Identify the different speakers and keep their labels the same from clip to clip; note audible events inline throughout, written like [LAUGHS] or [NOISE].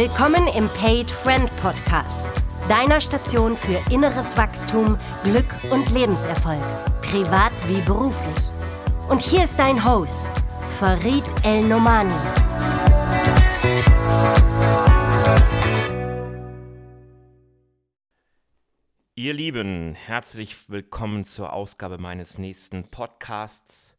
Speaker 1: Willkommen im Paid Friend Podcast, deiner Station für inneres Wachstum, Glück und Lebenserfolg, privat wie beruflich. Und hier ist dein Host, Farid El Nomani.
Speaker 2: Ihr Lieben, herzlich willkommen zur Ausgabe meines nächsten Podcasts.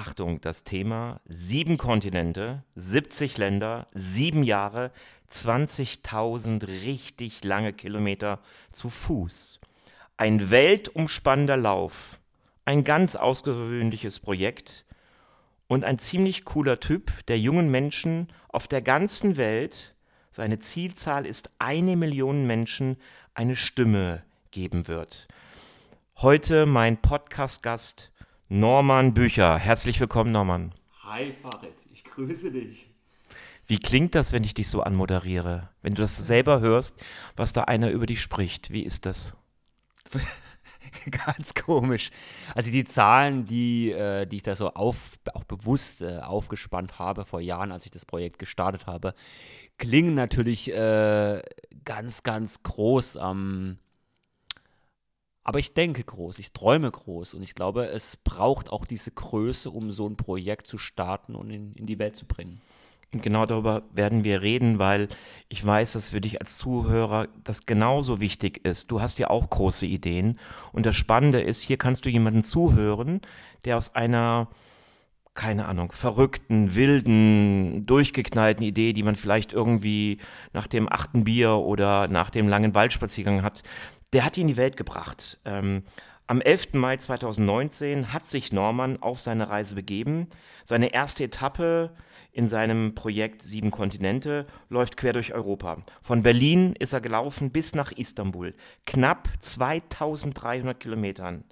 Speaker 2: Achtung, das Thema sieben Kontinente, 70 Länder, sieben Jahre, 20.000 richtig lange Kilometer zu Fuß. Ein weltumspannender Lauf, ein ganz außergewöhnliches Projekt und ein ziemlich cooler Typ, der jungen Menschen auf der ganzen Welt, seine Zielzahl ist eine Million Menschen, eine Stimme geben wird. Heute mein Podcast-Gast Norman Bücher. Herzlich willkommen, Norman.
Speaker 3: Hi, Farid. Ich grüße dich.
Speaker 2: Wie klingt das, wenn ich dich so anmoderiere? Wenn du das selber hörst, was da einer über dich spricht, wie ist das? [LAUGHS]
Speaker 3: Ganz komisch. Also die Zahlen, die, äh, die ich da so auf, auch bewusst äh, aufgespannt habe vor Jahren, als ich das Projekt gestartet habe, klingen natürlich äh, ganz, ganz groß am aber ich denke groß, ich träume groß und ich glaube, es braucht auch diese Größe, um so ein Projekt zu starten und in, in die Welt zu bringen.
Speaker 2: Und genau darüber werden wir reden, weil ich weiß, dass für dich als Zuhörer das genauso wichtig ist. Du hast ja auch große Ideen. Und das Spannende ist, hier kannst du jemanden zuhören, der aus einer, keine Ahnung, verrückten, wilden, durchgeknallten Idee, die man vielleicht irgendwie nach dem achten Bier oder nach dem langen Waldspaziergang hat, der hat die in die Welt gebracht. Ähm, am 11. Mai 2019 hat sich Norman auf seine Reise begeben. Seine erste Etappe in seinem Projekt Sieben Kontinente läuft quer durch Europa. Von Berlin ist er gelaufen bis nach Istanbul. Knapp 2300 Kilometern.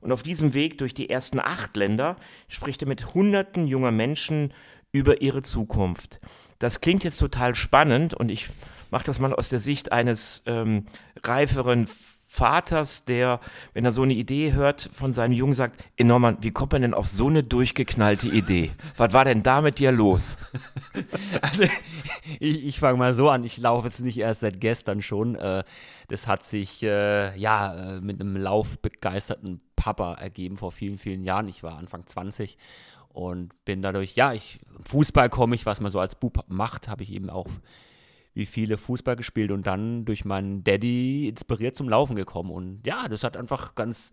Speaker 2: Und auf diesem Weg durch die ersten acht Länder spricht er mit Hunderten junger Menschen über ihre Zukunft. Das klingt jetzt total spannend und ich mache das mal aus der Sicht eines ähm, reiferen Vaters, der, wenn er so eine Idee hört, von seinem Jungen sagt, ey Norman, wie kommt man denn auf so eine durchgeknallte Idee? Was war denn da mit dir los? [LAUGHS]
Speaker 3: Also ich, ich fange mal so an, ich laufe jetzt nicht erst seit gestern schon. Äh, das hat sich äh, ja äh, mit einem laufbegeisterten Papa ergeben vor vielen, vielen Jahren. Ich war Anfang 20 und bin dadurch, ja, ich Fußball komme ich, was man so als Bub macht, habe ich eben auch wie viele Fußball gespielt und dann durch meinen Daddy inspiriert zum Laufen gekommen. Und ja, das hat einfach ganz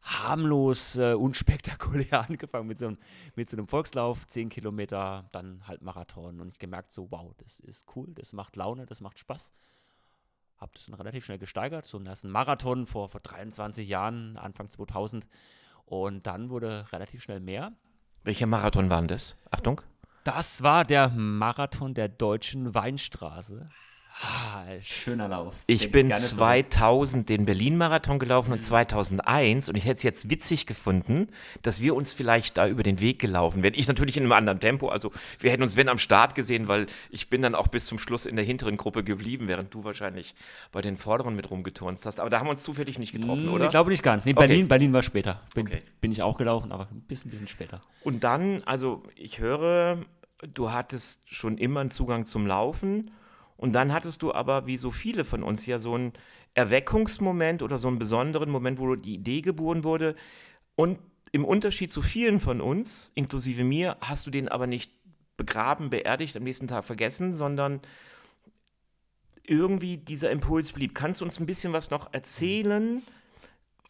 Speaker 3: harmlos, äh, unspektakulär [LAUGHS] angefangen mit so, einem, mit so einem Volkslauf, 10 Kilometer, dann halt Marathon. Und ich gemerkt so, wow, das ist cool, das macht Laune, das macht Spaß. Hab das dann relativ schnell gesteigert, so einen ersten Marathon vor, vor 23 Jahren, Anfang 2000. Und dann wurde relativ schnell mehr.
Speaker 2: Welcher Marathon war das? Achtung.
Speaker 3: Das war der Marathon der deutschen Weinstraße. Ah, schöner Lauf.
Speaker 2: Ich bin 2000 den Berlin-Marathon gelaufen und 2001 und ich hätte es jetzt witzig gefunden, dass wir uns vielleicht da über den Weg gelaufen wären. Ich natürlich in einem anderen Tempo, also wir hätten uns wenn am Start gesehen, weil ich bin dann auch bis zum Schluss in der hinteren Gruppe geblieben, während du wahrscheinlich bei den vorderen mit rumgeturnst hast. Aber da haben wir uns zufällig nicht getroffen,
Speaker 3: nee,
Speaker 2: oder?
Speaker 3: Ich glaube nicht ganz. Nee, Berlin, okay. Berlin war später. Bin, okay. bin ich auch gelaufen, aber ein bisschen, bisschen später.
Speaker 2: Und dann, also ich höre, du hattest schon immer einen Zugang zum Laufen und dann hattest du aber, wie so viele von uns, ja so einen Erweckungsmoment oder so einen besonderen Moment, wo die Idee geboren wurde. Und im Unterschied zu vielen von uns, inklusive mir, hast du den aber nicht begraben, beerdigt, am nächsten Tag vergessen, sondern irgendwie dieser Impuls blieb. Kannst du uns ein bisschen was noch erzählen,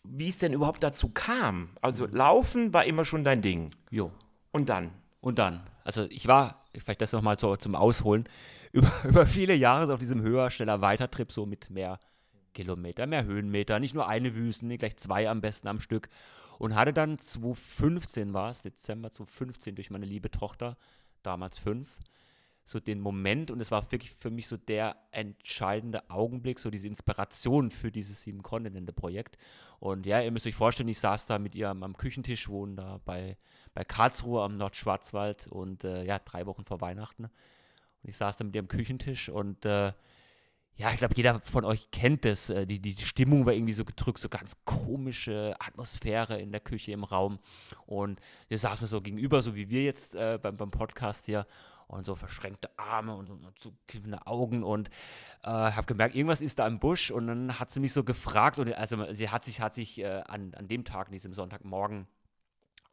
Speaker 2: wie es denn überhaupt dazu kam? Also Laufen war immer schon dein Ding.
Speaker 3: Jo.
Speaker 2: Und dann?
Speaker 3: Und dann. Also ich war, vielleicht das nochmal so, zum Ausholen, [LAUGHS] über, über viele Jahre so auf diesem höher, schneller, weiter Trip, so mit mehr Kilometer, mehr Höhenmeter, nicht nur eine Wüste, nee, gleich zwei am besten am Stück. Und hatte dann 2015 war es, Dezember 2015 durch meine liebe Tochter, damals fünf, so den Moment und es war wirklich für mich so der entscheidende Augenblick, so diese Inspiration für dieses sieben Kontinente Projekt. Und ja, ihr müsst euch vorstellen, ich saß da mit ihr am, am Küchentisch, wohnen da bei, bei Karlsruhe am Nordschwarzwald und äh, ja, drei Wochen vor Weihnachten. Und ich saß da mit ihr am Küchentisch und äh, ja, ich glaube, jeder von euch kennt das. Äh, die, die Stimmung war irgendwie so gedrückt, so ganz komische Atmosphäre in der Küche, im Raum. Und wir saßen so gegenüber, so wie wir jetzt äh, beim, beim Podcast hier. Und so verschränkte Arme und, und so kiffende Augen. Und äh, habe gemerkt, irgendwas ist da im Busch. Und dann hat sie mich so gefragt. Und also sie hat sich, hat sich äh, an, an dem Tag, an diesem Sonntagmorgen,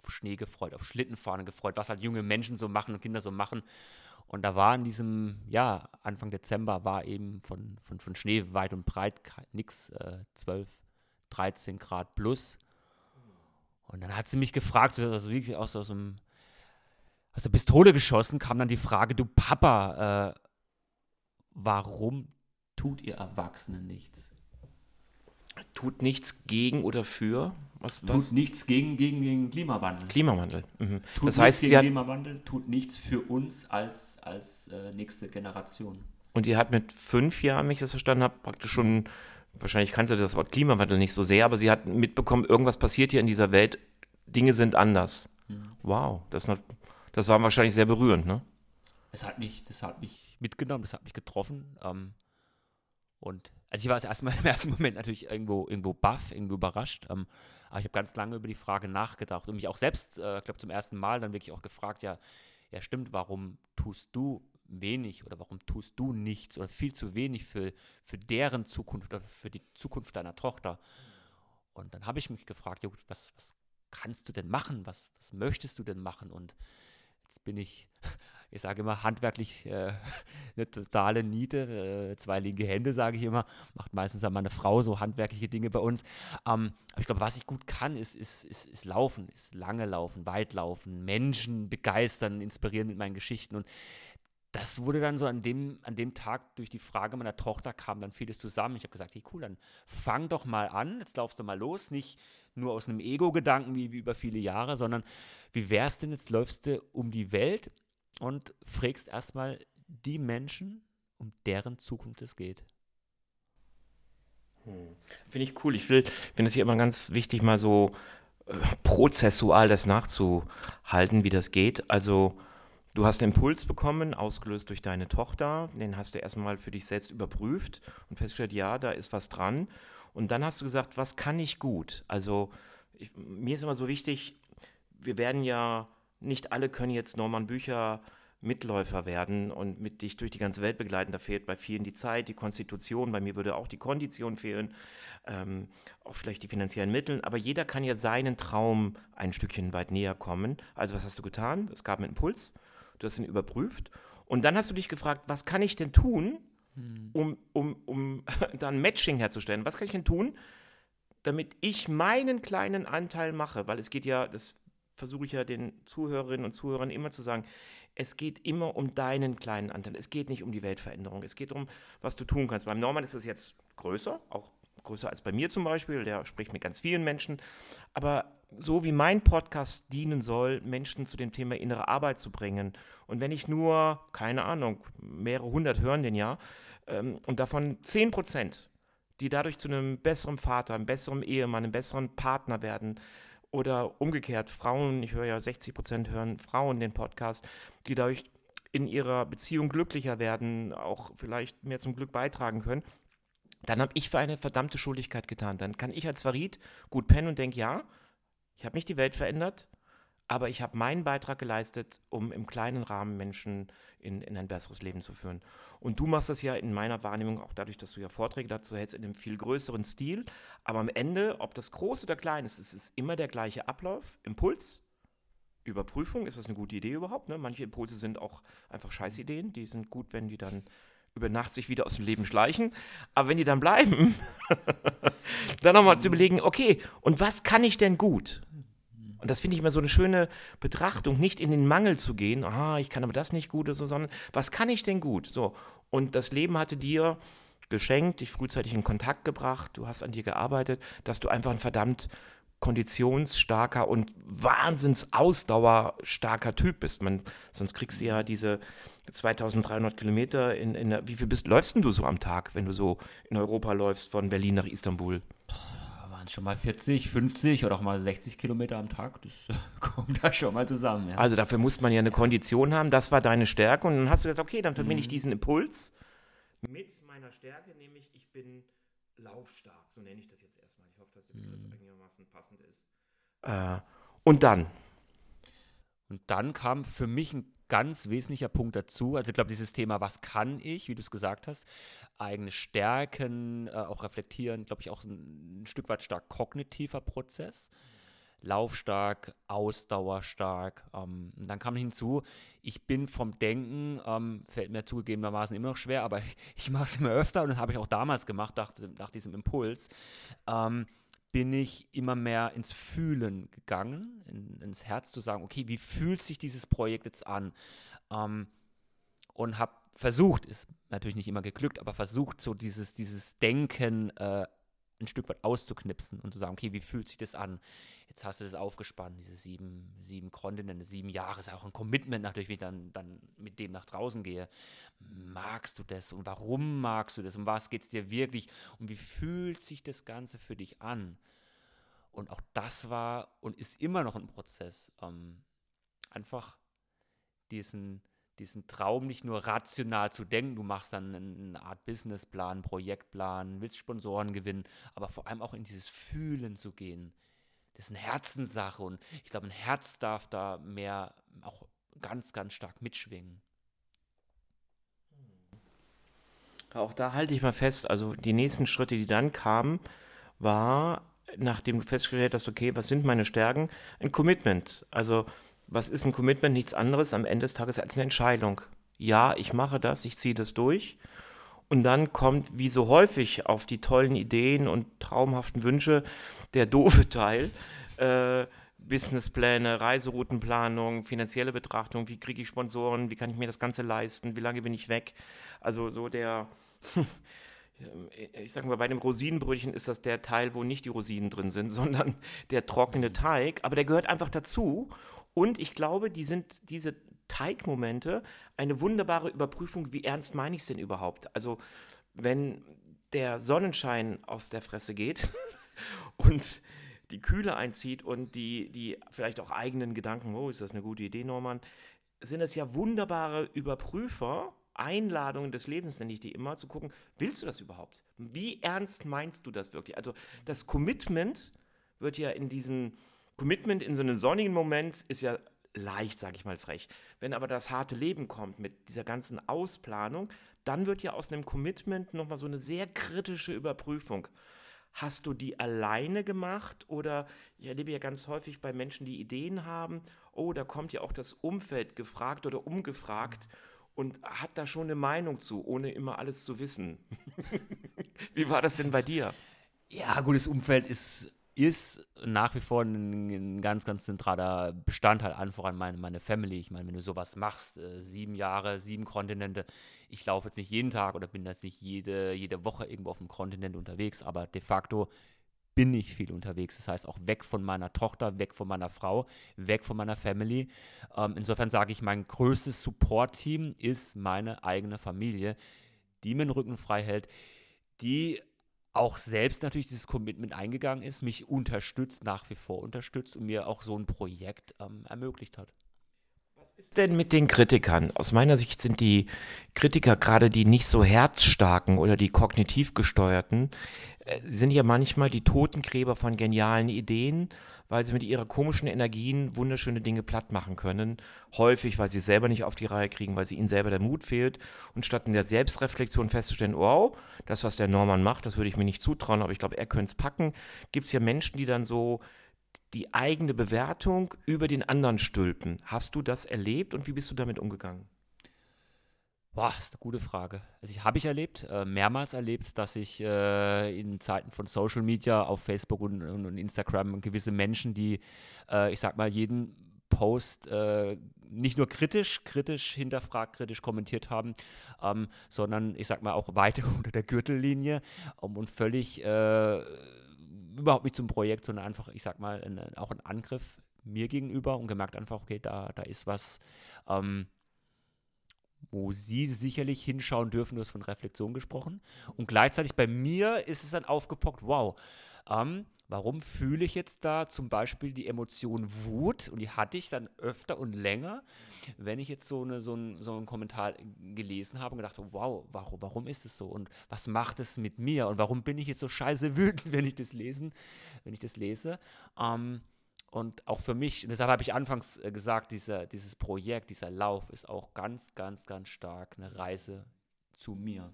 Speaker 3: auf Schnee gefreut, auf Schlittenfahren gefreut, was halt junge Menschen so machen und Kinder so machen. Und da war in diesem, ja, Anfang Dezember war eben von, von, von Schnee weit und breit nichts, äh, 12, 13 Grad plus. Und dann hat sie mich gefragt, also wirklich aus, aus, dem, aus der Pistole geschossen, kam dann die Frage, du Papa, äh, warum tut ihr Erwachsenen nichts?
Speaker 2: Tut nichts gegen oder für?
Speaker 3: Was, was? Tut nichts gegen, gegen, gegen Klimawandel.
Speaker 2: Klimawandel. Mhm.
Speaker 3: Tut das heißt, gegen Klimawandel, tut nichts für uns als, als äh, nächste Generation.
Speaker 2: Und ihr habt mit fünf Jahren, wenn ich das verstanden habe, praktisch schon, wahrscheinlich kannst du das Wort Klimawandel nicht so sehr, aber sie hat mitbekommen, irgendwas passiert hier in dieser Welt, Dinge sind anders. Mhm. Wow, das, das war wahrscheinlich sehr berührend, ne?
Speaker 3: Das hat mich, das hat mich mitgenommen, das hat mich getroffen. Ähm, und also ich war erstmal [LAUGHS] im ersten Moment natürlich irgendwo, irgendwo baff, irgendwo überrascht. Ähm, aber ich habe ganz lange über die Frage nachgedacht und mich auch selbst, äh, glaube zum ersten Mal dann wirklich auch gefragt, ja, ja stimmt, warum tust du wenig oder warum tust du nichts oder viel zu wenig für, für deren Zukunft oder für die Zukunft deiner Tochter? Und dann habe ich mich gefragt, ja, was, was kannst du denn machen? Was, was möchtest du denn machen? Und bin ich ich sage immer, handwerklich äh, [LAUGHS] eine totale Niete, äh, zwei linke Hände, sage ich immer, macht meistens dann meine Frau so handwerkliche Dinge bei uns. Ähm, aber ich glaube, was ich gut kann, ist, ist, ist, ist Laufen, ist lange Laufen, weit laufen, Menschen begeistern, inspirieren mit meinen Geschichten und das wurde dann so an dem, an dem Tag durch die Frage meiner Tochter kam dann vieles zusammen. Ich habe gesagt, hey cool, dann fang doch mal an, jetzt laufst du mal los, nicht nur aus einem Ego-Gedanken wie, wie über viele Jahre, sondern wie wär's denn, jetzt läufst du um die Welt und fragst erstmal die Menschen, um deren Zukunft es geht.
Speaker 2: Hm. Finde ich cool. Ich finde es hier immer ganz wichtig, mal so äh, prozessual das nachzuhalten, wie das geht. Also du hast einen Impuls bekommen, ausgelöst durch deine Tochter. Den hast du erstmal für dich selbst überprüft und festgestellt, ja, da ist was dran. Und dann hast du gesagt, was kann ich gut? Also ich, mir ist immer so wichtig, wir werden ja nicht alle können jetzt Norman Bücher Mitläufer werden und mit dich durch die ganze Welt begleiten. Da fehlt bei vielen die Zeit, die Konstitution. Bei mir würde auch die Kondition fehlen, ähm, auch vielleicht die finanziellen Mittel. Aber jeder kann ja seinen Traum ein Stückchen weit näher kommen. Also was hast du getan? Es gab einen Impuls. Du hast ihn überprüft. Und dann hast du dich gefragt, was kann ich denn tun, hm. um, um, um [LAUGHS] dann Matching herzustellen? Was kann ich denn tun, damit ich meinen kleinen Anteil mache? Weil es geht ja, das versuche ich ja den Zuhörerinnen und Zuhörern immer zu sagen, es geht immer um deinen kleinen Anteil. Es geht nicht um die Weltveränderung. Es geht darum, was du tun kannst. Beim Norman ist es jetzt größer, auch größer als bei mir zum Beispiel. Der spricht mit ganz vielen Menschen. Aber so wie mein Podcast dienen soll, Menschen zu dem Thema innere Arbeit zu bringen. Und wenn ich nur, keine Ahnung, mehrere hundert hören den Jahr, ähm, und davon zehn Prozent, die dadurch zu einem besseren Vater, einem besseren Ehemann, einem besseren Partner werden, oder umgekehrt, Frauen, ich höre ja 60 Prozent hören Frauen den Podcast, die dadurch in ihrer Beziehung glücklicher werden, auch vielleicht mehr zum Glück beitragen können, dann habe ich für eine verdammte Schuldigkeit getan. Dann kann ich als Farid gut pennen und denke, ja, ich habe nicht die Welt verändert, aber ich habe meinen Beitrag geleistet, um im kleinen Rahmen Menschen in, in ein besseres Leben zu führen. Und du machst das ja in meiner Wahrnehmung auch dadurch, dass du ja Vorträge dazu hältst, in einem viel größeren Stil. Aber am Ende, ob das groß oder klein ist, es ist immer der gleiche Ablauf. Impuls, Überprüfung, ist das eine gute Idee überhaupt? Ne? Manche Impulse sind auch einfach Scheißideen, die sind gut, wenn die dann über Nacht sich wieder aus dem Leben schleichen. Aber wenn die dann bleiben, [LAUGHS] dann nochmal zu überlegen, okay, und was kann ich denn gut? Und das finde ich immer so eine schöne Betrachtung, nicht in den Mangel zu gehen, aha, ich kann aber das nicht gut so, sondern was kann ich denn gut? So. Und das Leben hatte dir geschenkt, dich frühzeitig in Kontakt gebracht, du hast an dir gearbeitet, dass du einfach ein verdammt konditionsstarker und wahnsinns ausdauerstarker Typ bist. Man, sonst kriegst du ja diese 2300 Kilometer in, in wie viel bist, läufst denn du so am Tag, wenn du so in Europa läufst von Berlin nach Istanbul?
Speaker 3: Waren schon mal 40, 50 oder auch mal 60 Kilometer am Tag. Das [LAUGHS] kommt da schon mal zusammen. Ja.
Speaker 2: Also dafür muss man ja eine Kondition haben. Das war deine Stärke. Und dann hast du gesagt, okay, dann verbinde ich mhm. diesen Impuls mit meiner Stärke, nämlich ich bin laufstark, so nenne ich das jetzt erstmal. Ich hoffe, dass der Begriff mhm. einigermaßen passend ist. Äh, und dann?
Speaker 3: Und dann kam für mich ein ganz wesentlicher Punkt dazu. Also ich glaube, dieses Thema, was kann ich, wie du es gesagt hast, eigene Stärken äh, auch reflektieren, glaube ich, auch ein, ein, Stück weit stark kognitiver Prozess. Laufstark, ausdauerstark. Ähm, dann kam hinzu, ich bin vom Denken, ähm, fällt mir zugegebenermaßen immer noch schwer, aber ich, [LAUGHS] ich mache es immer öfter und das habe ich auch damals gemacht, nach, nach diesem Impuls. Ähm, bin ich immer mehr ins Fühlen gegangen, in, ins Herz zu sagen, okay, wie fühlt sich dieses Projekt jetzt an? Ähm, und habe versucht, ist natürlich nicht immer geglückt, aber versucht, so dieses, dieses Denken äh, ein Stück weit auszuknipsen und zu sagen, okay, wie fühlt sich das an? Jetzt hast du das aufgespannt, diese sieben, sieben Kontinente, sieben Jahre, ist auch ein Commitment natürlich, wie ich dann, dann mit dem nach draußen gehe. Magst du das und warum magst du das und was geht es dir wirklich und wie fühlt sich das Ganze für dich an? Und auch das war und ist immer noch ein Prozess. Ähm, einfach diesen, diesen Traum nicht nur rational zu denken, du machst dann eine Art Businessplan, Projektplan, willst Sponsoren gewinnen, aber vor allem auch in dieses Fühlen zu gehen. Das ist eine Herzenssache und ich glaube, ein Herz darf da mehr auch ganz, ganz stark mitschwingen.
Speaker 2: Auch da halte ich mal fest, also die nächsten Schritte, die dann kamen, war, nachdem du festgestellt hast, okay, was sind meine Stärken, ein Commitment. Also was ist ein Commitment? Nichts anderes am Ende des Tages als eine Entscheidung. Ja, ich mache das, ich ziehe das durch. Und dann kommt, wie so häufig, auf die tollen Ideen und traumhaften Wünsche der doofe Teil. Äh, Businesspläne, Reiseroutenplanung, finanzielle Betrachtung, wie kriege ich Sponsoren, wie kann ich mir das Ganze leisten, wie lange bin ich weg. Also so der, [LAUGHS] ich sage mal, bei dem Rosinenbrötchen ist das der Teil, wo nicht die Rosinen drin sind, [LAUGHS] sondern der trockene Teig. Aber der gehört einfach dazu. Und ich glaube, die sind diese Teigmomente eine wunderbare Überprüfung, wie ernst meine ich es denn überhaupt? Also, wenn der Sonnenschein aus der Fresse geht [LAUGHS] und die Kühle einzieht und die, die vielleicht auch eigenen Gedanken, oh, ist das eine gute Idee, Norman, sind es ja wunderbare Überprüfer, Einladungen des Lebens nenne ich die immer, zu gucken, willst du das überhaupt? Wie ernst meinst du das wirklich? Also das Commitment wird ja in diesen Commitment in so einem sonnigen Moment ist ja leicht, sage ich mal frech. Wenn aber das harte Leben kommt mit dieser ganzen Ausplanung, dann wird ja aus einem Commitment nochmal so eine sehr kritische Überprüfung. Hast du die alleine gemacht oder ich erlebe ja ganz häufig bei Menschen, die Ideen haben, oh, da kommt ja auch das Umfeld gefragt oder umgefragt und hat da schon eine Meinung zu, ohne immer alles zu wissen. [LAUGHS] Wie war das denn bei dir?
Speaker 3: Ja, gutes Umfeld ist ist nach wie vor ein, ein, ganz, ganz zentraler Bestandteil, an meine, meine Family. Ich meine, wenn du sowas machst, äh, sieben Jahre, sieben Kontinente, ich laufe jetzt nicht jeden Tag oder bin jetzt nicht jede, jede Woche irgendwo auf dem Kontinent unterwegs, aber de facto bin ich viel unterwegs. Das heißt auch weg von meiner Tochter, weg von meiner Frau, weg von meiner Family. Ähm, insofern sage ich, mein größtes Support-Team ist meine eigene Familie, die mir den Rücken frei hält, die auch selbst natürlich dieses Commitment eingegangen ist, mich unterstützt, nach wie vor unterstützt und mir auch so ein Projekt ähm, ermöglicht hat.
Speaker 2: Was ist denn mit den Kritikern? Aus meiner Sicht sind die Kritiker, gerade die nicht so herzstarken oder die kognitiv gesteuerten, sind ja manchmal die Totengräber von genialen Ideen weil sie mit ihrer komischen Energien wunderschöne Dinge platt machen können. Häufig, weil sie selber nicht auf die Reihe kriegen, weil sie ihnen selber der Mut fehlt. Und statt in der Selbstreflexion festzustellen, wow, das, was der Norman macht, das würde ich mir nicht zutrauen, aber ich glaube, er könnte es packen, gibt es ja Menschen, die dann so die eigene Bewertung über den anderen stülpen. Hast du das erlebt und wie bist du damit umgegangen?
Speaker 3: Boah, ist eine gute Frage. Also ich habe ich erlebt, äh, mehrmals erlebt, dass ich äh, in Zeiten von Social Media auf Facebook und, und, und Instagram gewisse Menschen, die, äh, ich sag mal, jeden Post äh, nicht nur kritisch, kritisch hinterfragt, kritisch kommentiert haben, ähm, sondern ich sag mal auch weiter [LAUGHS] unter der Gürtellinie um, und völlig äh, überhaupt nicht zum Projekt, sondern einfach, ich sag mal, ein, auch ein Angriff mir gegenüber und gemerkt einfach, okay, da, da ist was. Ähm, wo sie sicherlich hinschauen dürfen, du hast von Reflexion gesprochen. Und gleichzeitig bei mir ist es dann aufgepockt, wow, ähm, Warum fühle ich jetzt da zum Beispiel die Emotion Wut? Und die hatte ich dann öfter und länger, wenn ich jetzt so, eine, so, ein, so einen Kommentar gelesen habe und gedacht habe, wow, warum, warum ist es so? Und was macht es mit mir? Und warum bin ich jetzt so scheiße wütend, [LAUGHS] wenn ich das lesen, wenn ich das lese? Ähm, und auch für mich, deshalb habe ich anfangs äh, gesagt, dieser, dieses Projekt, dieser Lauf ist auch ganz, ganz, ganz stark eine Reise zu mir.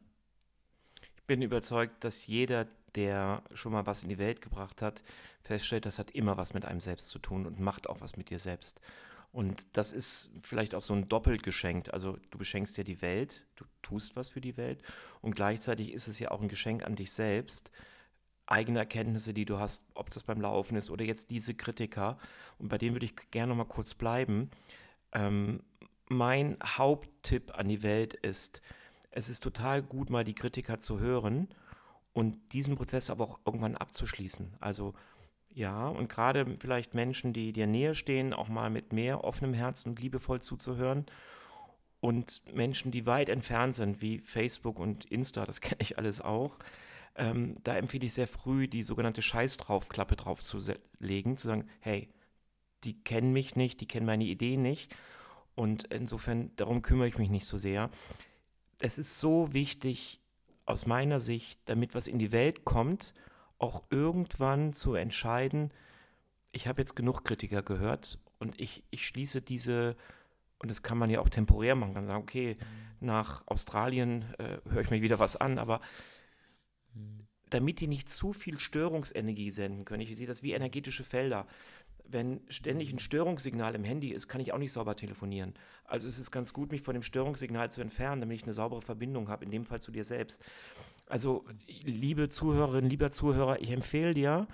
Speaker 2: Ich bin überzeugt, dass jeder, der schon mal was in die Welt gebracht hat, feststellt, das hat immer was mit einem selbst zu tun und macht auch was mit dir selbst. Und das ist vielleicht auch so ein doppelt geschenkt. Also du beschenkst ja die Welt, du tust was für die Welt und gleichzeitig ist es ja auch ein Geschenk an dich selbst, eigene Erkenntnisse, die du hast, ob das beim Laufen ist oder jetzt diese Kritiker. Und bei denen würde ich gerne noch mal kurz bleiben. Ähm, mein Haupttipp an die Welt ist, es ist total gut, mal die Kritiker zu hören und diesen Prozess aber auch irgendwann abzuschließen. Also ja, und gerade vielleicht Menschen, die dir näher stehen, auch mal mit mehr offenem Herzen und liebevoll zuzuhören. Und Menschen, die weit entfernt sind, wie Facebook und Insta, das [LAUGHS] kenne ich alles auch, ähm, da empfehle ich sehr früh, die sogenannte Scheiß drauf Klappe drauf zu legen, zu sagen, hey, die kennen mich nicht, die kennen meine Ideen nicht. Und insofern, darum kümmere ich mich nicht so sehr es ist so wichtig aus meiner Sicht, damit was in die Welt kommt, auch irgendwann zu entscheiden, ich habe jetzt genug Kritiker gehört und ich, ich schließe diese, und das kann man ja auch temporär machen, kann sagen, okay, nach Australien äh, höre ich mir wieder was an, aber damit die nicht zu viel Störungsenergie senden können, ich sehe das wie energetische Felder, wenn ständig ein Störungssignal im Handy ist, kann ich auch nicht sauber telefonieren. Also es ist ganz gut, mich von dem Störungssignal zu entfernen, damit ich eine saubere Verbindung habe, in dem Fall zu dir selbst. Also, liebe Zuhörerinnen, lieber Zuhörer, ich empfehle dir,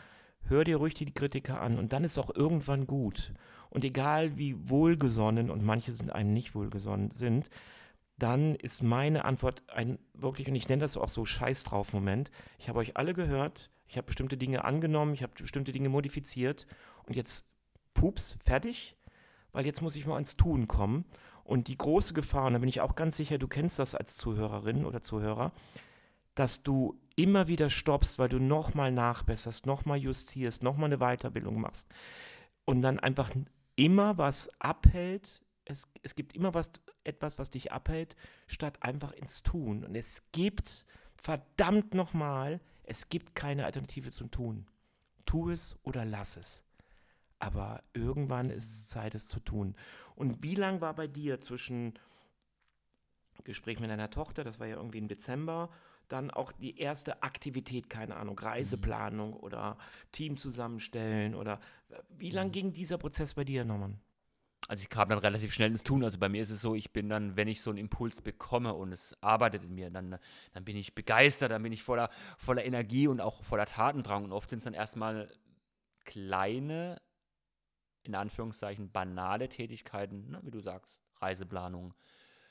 Speaker 2: hör dir ruhig die Kritiker an und dann ist auch irgendwann gut. Und egal wie wohlgesonnen, und manche sind einem nicht wohlgesonnen sind, dann ist meine Antwort ein wirklich, und ich nenne das auch so Scheiß drauf Moment. Ich habe euch alle gehört, ich habe bestimmte Dinge angenommen, ich habe bestimmte Dinge modifiziert und jetzt pups, fertig, weil jetzt muss ich mal ans Tun kommen. Und die große Gefahr, und da bin ich auch ganz sicher, du kennst das als Zuhörerin oder Zuhörer, dass du immer wieder stoppst, weil du nochmal nachbesserst, nochmal justierst, nochmal eine Weiterbildung machst und dann einfach immer was abhält. Es, es gibt immer was, etwas, was dich abhält, statt einfach ins Tun. Und es gibt, verdammt nochmal, es gibt keine Alternative zum Tun. Tu es oder lass es. Aber irgendwann ist es Zeit, es zu tun. Und wie lang war bei dir zwischen Gespräch mit deiner Tochter, das war ja irgendwie im Dezember, dann auch die erste Aktivität, keine Ahnung, Reiseplanung mhm. oder Team zusammenstellen oder wie lang mhm. ging dieser Prozess bei dir, Norman?
Speaker 3: Also ich kam dann relativ schnell ins Tun. Also bei mir ist es so, ich bin dann, wenn ich so einen Impuls bekomme und es arbeitet in mir, dann, dann bin ich begeistert, dann bin ich voller, voller Energie und auch voller Tatendrang. Und oft sind es dann erstmal kleine in Anführungszeichen banale Tätigkeiten, ne, wie du sagst, Reiseplanung,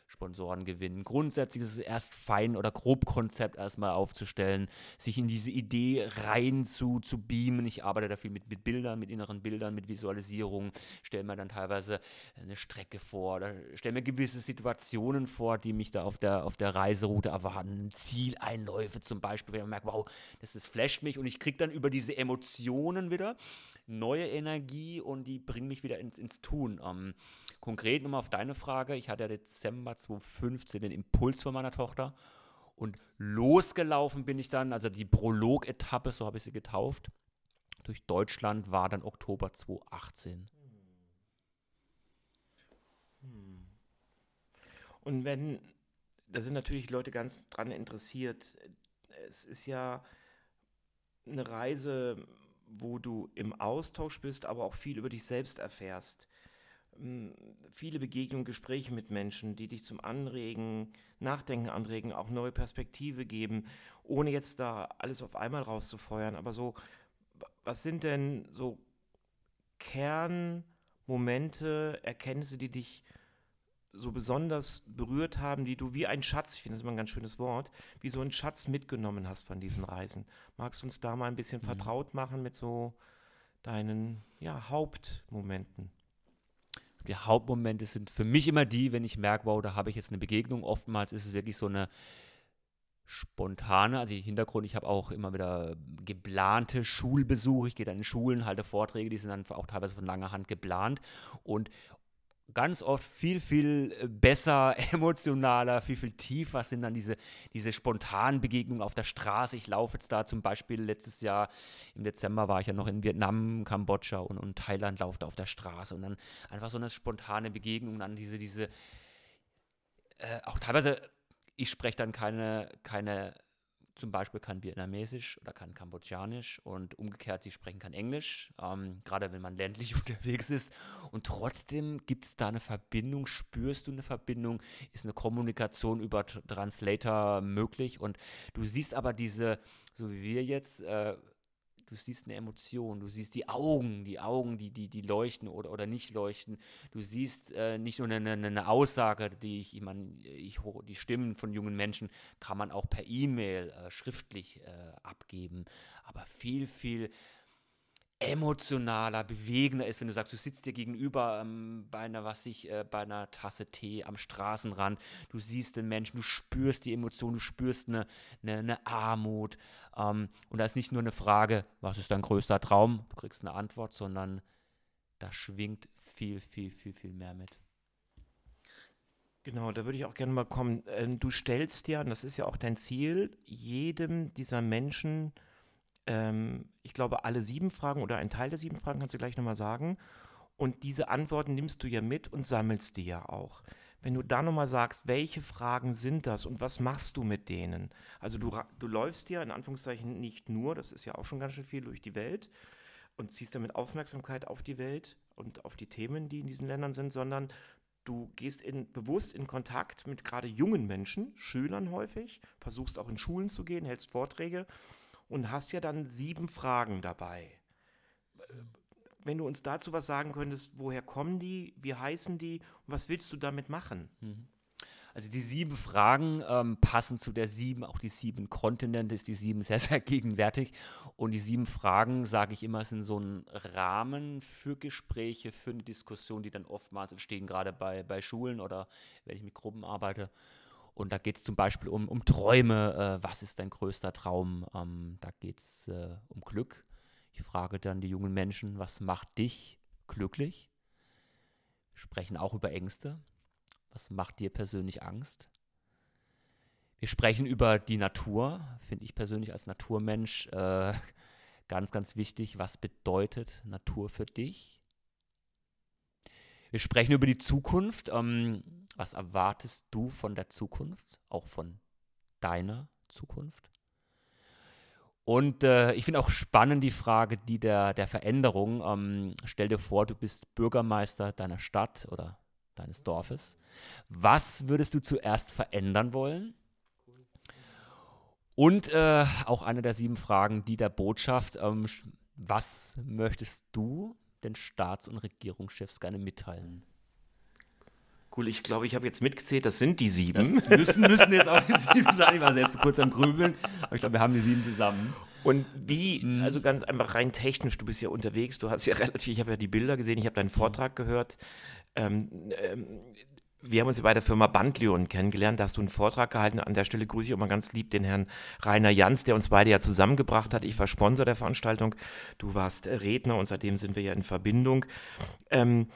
Speaker 3: Sponsoren gewinnen. Grundsätzlich ist es erst fein oder grob Konzept erstmal aufzustellen, sich in diese Idee rein zu, zu beamen. Ich arbeite da viel mit, mit Bildern, mit inneren Bildern, mit Visualisierung, stelle mir dann teilweise eine Strecke vor oder stelle mir gewisse Situationen vor, die mich da auf der, auf der Reiseroute erwarten. Zieleinläufe zum Beispiel, wenn man merkt, wow, das, das flasht mich und ich kriege dann über diese Emotionen wieder neue Energie und die bringen mich wieder ins, ins Tun. Ähm, konkret nochmal auf deine Frage, ich hatte ja Dezember 2015 den Impuls von meiner Tochter. Und losgelaufen bin ich dann, also die Prolog-Etappe, so habe ich sie getauft, durch Deutschland war dann Oktober 2018.
Speaker 2: Hm. Und wenn, da sind natürlich Leute ganz dran interessiert, es ist ja eine Reise, wo du im Austausch bist, aber auch viel über dich selbst erfährst viele Begegnungen, Gespräche mit Menschen, die dich zum Anregen, Nachdenken anregen, auch neue Perspektive geben, ohne jetzt da alles auf einmal rauszufeuern. Aber so, was sind denn so Kernmomente, Erkenntnisse, die dich so besonders berührt haben, die du wie ein Schatz, ich finde das immer ein ganz schönes Wort, wie so ein Schatz mitgenommen hast von diesen Reisen. Magst du uns da mal ein bisschen mhm. vertraut machen mit so deinen ja, Hauptmomenten?
Speaker 3: die Hauptmomente sind für mich immer die, wenn ich merke, wow, da habe ich jetzt eine Begegnung. Oftmals ist es wirklich so eine spontane, also Hintergrund, ich habe auch immer wieder geplante Schulbesuche, ich gehe dann in Schulen, halte Vorträge, die sind dann auch teilweise von langer Hand geplant und ganz oft viel, viel äh, besser, [LAUGHS] emotionaler, viel, viel tiefer sind dann diese, diese spontanen Begegnungen auf der Straße. Ich laufe jetzt da zum Beispiel letztes Jahr im Dezember war ich ja noch in Vietnam, Kambodscha und, und Thailand, laufte auf der Straße und dann einfach so eine spontane Begegnung, dann diese, diese, äh, auch teilweise ich spreche dann keine, keine, zum Beispiel kein Vietnamesisch oder kein Kambodschanisch und umgekehrt, sie sprechen kein Englisch, ähm, gerade wenn man ländlich [LAUGHS] unterwegs ist. Und trotzdem gibt es da eine Verbindung, spürst du eine Verbindung, ist eine Kommunikation über Translator möglich? Und du siehst aber diese, so wie wir jetzt, äh, du siehst eine Emotion, du siehst die Augen, die Augen, die, die, die leuchten oder, oder nicht leuchten. Du siehst äh, nicht nur eine, eine, Aussage, die ich, ich meine, ich, die Stimmen von jungen Menschen kann man auch per E-Mail äh, schriftlich äh, abgeben, aber viel, viel emotionaler, bewegender ist, wenn du sagst, du sitzt dir gegenüber ähm, bei einer, was ich, äh, bei einer Tasse Tee am Straßenrand, du siehst den Menschen, du spürst die Emotionen, du spürst eine, eine, eine Armut. Ähm, und da ist nicht nur eine Frage, was ist dein größter Traum? Du kriegst eine Antwort, sondern da schwingt viel, viel, viel, viel mehr mit.
Speaker 2: Genau, da würde ich auch gerne mal kommen. Ähm, du stellst ja, und das ist ja auch dein Ziel, jedem dieser Menschen ähm, ich glaube, alle sieben Fragen oder ein Teil der sieben Fragen kannst du gleich nochmal sagen. Und diese Antworten nimmst du ja mit und sammelst die ja auch. Wenn du da nochmal sagst, welche Fragen sind das und was machst du mit denen? Also du, du läufst ja in Anführungszeichen nicht nur, das ist ja auch schon ganz schön viel durch die Welt und ziehst damit Aufmerksamkeit auf die Welt und auf die Themen, die in diesen Ländern sind, sondern du gehst in, bewusst in Kontakt mit gerade jungen Menschen, Schülern häufig, versuchst auch in Schulen zu gehen, hältst Vorträge und hast ja dann sieben Fragen dabei. Wenn du uns dazu was sagen könntest, woher kommen die, wie heißen die und was willst du damit machen?
Speaker 3: Mhm. Also die sieben Fragen ähm, passen zu der sieben, auch die sieben Kontinente ist die sieben sehr, sehr gegenwärtig. Und die sieben Fragen, sage ich immer, sind so ein Rahmen für Gespräche, für eine Diskussion, die dann oftmals entstehen, gerade bei, bei Schulen oder wenn ich mit Gruppen arbeite. Und da geht es zum Beispiel um, um Träume. Äh, was ist dein größter Traum? Ähm, da geht es äh, um Glück. Ich frage dann die jungen Menschen, was macht dich glücklich? Wir sprechen auch über Ängste. Was macht dir persönlich Angst? Wir sprechen über die Natur, finde ich persönlich als Naturmensch äh, [LAUGHS] ganz, ganz wichtig. Was bedeutet Natur für dich? Wir sprechen über die Zukunft. Ähm, was erwartest du von der Zukunft, auch von deiner Zukunft? Und äh, ich finde auch spannend die Frage, die der, der Veränderung. Ähm, stell dir vor, du bist Bürgermeister deiner Stadt oder deines Dorfes. Was würdest du zuerst verändern wollen? Und äh, auch eine der sieben Fragen, die der Botschaft. Ähm, was möchtest du den Staats- und Regierungschefs gerne mitteilen?
Speaker 2: Cool, ich glaube, ich habe jetzt mitgezählt, das sind die sieben.
Speaker 3: Das müssen, müssen jetzt auch die [LAUGHS] sieben sein. Ich war selbst kurz am Grübeln, aber ich glaube, wir haben die sieben zusammen.
Speaker 2: Und wie, mhm. also ganz einfach rein technisch, du bist ja unterwegs, du hast ja [LAUGHS] relativ, ich habe ja die Bilder gesehen, ich habe deinen Vortrag gehört. Ähm, ähm, wir haben uns bei der Firma Bandlion kennengelernt. Da hast du einen Vortrag gehalten. An der Stelle grüße ich auch mal ganz lieb den Herrn Rainer Jans, der uns beide ja zusammengebracht hat. Ich war Sponsor der Veranstaltung. Du warst Redner und seitdem sind wir ja in Verbindung. Ähm,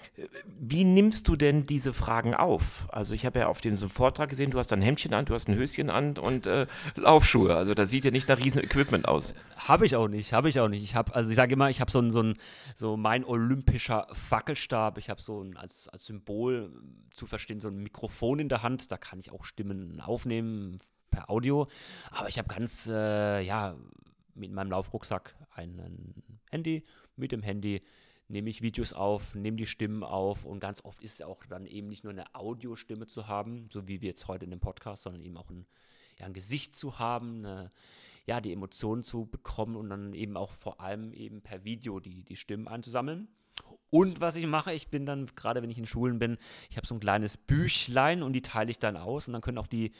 Speaker 2: wie nimmst du denn diese Fragen auf? Also ich habe ja auf diesem Vortrag gesehen, du hast ein Hemdchen an, du hast ein Höschen an und äh, Laufschuhe. Also da sieht ja nicht nach riesen Equipment aus.
Speaker 3: Habe ich auch nicht, habe ich auch nicht. Ich habe, also ich sage immer, ich habe so, ein, so, ein, so mein olympischer Fackelstab. Ich habe so ein, als, als Symbol zu verstehen, stehen so ein Mikrofon in der Hand, da kann ich auch Stimmen aufnehmen per Audio. Aber ich habe ganz, äh, ja, mit meinem Laufrucksack ein Handy. Mit dem Handy nehme ich Videos auf, nehme die Stimmen auf und ganz oft ist es auch dann eben nicht nur eine Audiostimme zu haben, so wie wir jetzt heute in dem Podcast, sondern eben auch ein, ja, ein Gesicht zu haben, eine, ja, die Emotionen zu bekommen und dann eben auch vor allem eben per Video die, die Stimmen einzusammeln. Und was ich mache, ich bin dann, gerade wenn ich in Schulen bin, ich habe so ein kleines Büchlein und die teile ich dann aus und dann können auch die